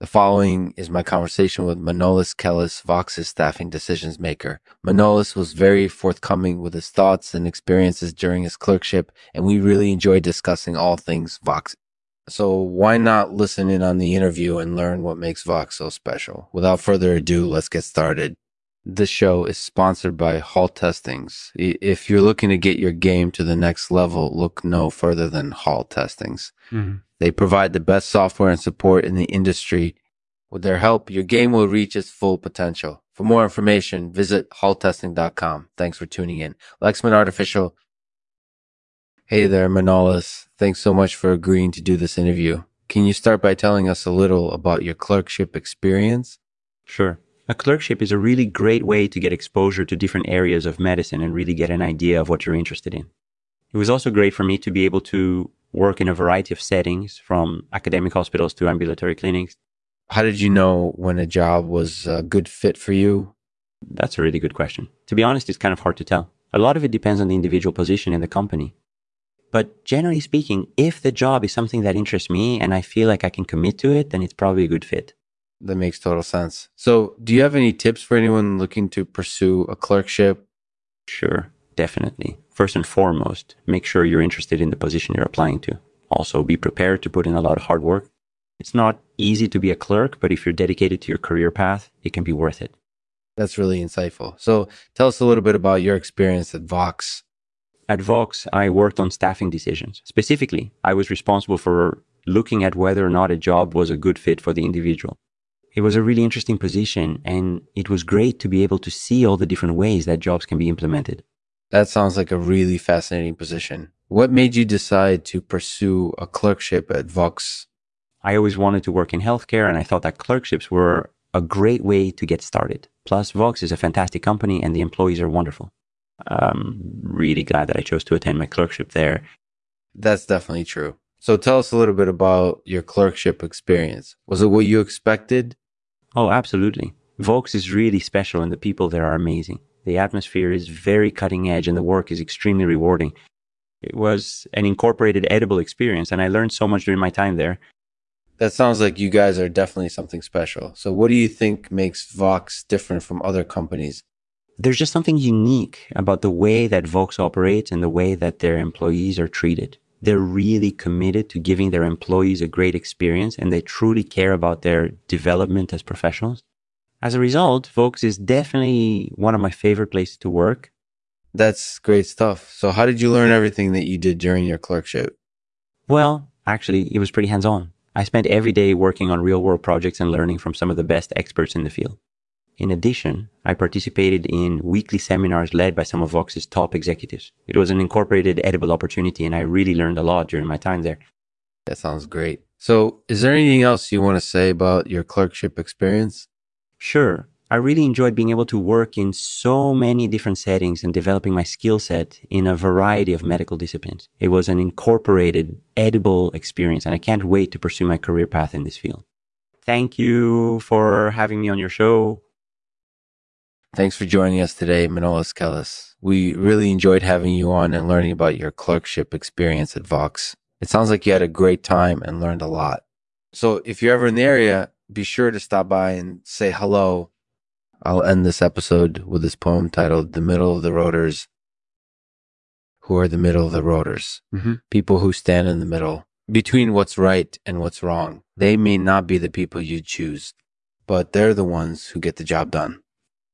The following is my conversation with Manolis Kellis, Vox's staffing decisions maker. Manolis was very forthcoming with his thoughts and experiences during his clerkship, and we really enjoyed discussing all things Vox. So why not listen in on the interview and learn what makes Vox so special? Without further ado, let's get started. This show is sponsored by Hall Testings. If you're looking to get your game to the next level, look no further than Hall Testings. Mm-hmm. They provide the best software and support in the industry. With their help, your game will reach its full potential. For more information, visit halltesting.com. Thanks for tuning in. Lexman Artificial. Hey there, Manolis. Thanks so much for agreeing to do this interview. Can you start by telling us a little about your clerkship experience? Sure. A clerkship is a really great way to get exposure to different areas of medicine and really get an idea of what you're interested in. It was also great for me to be able to work in a variety of settings from academic hospitals to ambulatory clinics. How did you know when a job was a good fit for you? That's a really good question. To be honest, it's kind of hard to tell. A lot of it depends on the individual position in the company. But generally speaking, if the job is something that interests me and I feel like I can commit to it, then it's probably a good fit. That makes total sense. So, do you have any tips for anyone looking to pursue a clerkship? Sure, definitely. First and foremost, make sure you're interested in the position you're applying to. Also, be prepared to put in a lot of hard work. It's not easy to be a clerk, but if you're dedicated to your career path, it can be worth it. That's really insightful. So, tell us a little bit about your experience at Vox. At Vox, I worked on staffing decisions. Specifically, I was responsible for looking at whether or not a job was a good fit for the individual it was a really interesting position and it was great to be able to see all the different ways that jobs can be implemented. That sounds like a really fascinating position. What made you decide to pursue a clerkship at Vox? I always wanted to work in healthcare and I thought that clerkships were a great way to get started. Plus, Vox is a fantastic company and the employees are wonderful. I'm really glad that I chose to attend my clerkship there. That's definitely true. So tell us a little bit about your clerkship experience. Was it what you expected? Oh, absolutely. Vox is really special and the people there are amazing. The atmosphere is very cutting edge and the work is extremely rewarding. It was an incorporated edible experience and I learned so much during my time there. That sounds like you guys are definitely something special. So, what do you think makes Vox different from other companies? There's just something unique about the way that Vox operates and the way that their employees are treated they're really committed to giving their employees a great experience and they truly care about their development as professionals. As a result, Vox is definitely one of my favorite places to work. That's great stuff. So, how did you learn mm-hmm. everything that you did during your clerkship? Well, actually, it was pretty hands on. I spent every day working on real world projects and learning from some of the best experts in the field. In addition, I participated in weekly seminars led by some of Vox's top executives. It was an incorporated edible opportunity and I really learned a lot during my time there. That sounds great. So, is there anything else you want to say about your clerkship experience? Sure. I really enjoyed being able to work in so many different settings and developing my skill set in a variety of medical disciplines. It was an incorporated, edible experience, and I can't wait to pursue my career path in this field. Thank you for having me on your show. Thanks for joining us today, Manolis Kellis. We really enjoyed having you on and learning about your clerkship experience at Vox. It sounds like you had a great time and learned a lot. So if you're ever in the area, be sure to stop by and say hello. I'll end this episode with this poem titled The Middle of the Rotors. Who are the middle of the rotors? Mm-hmm. People who stand in the middle between what's right and what's wrong. They may not be the people you choose, but they're the ones who get the job done.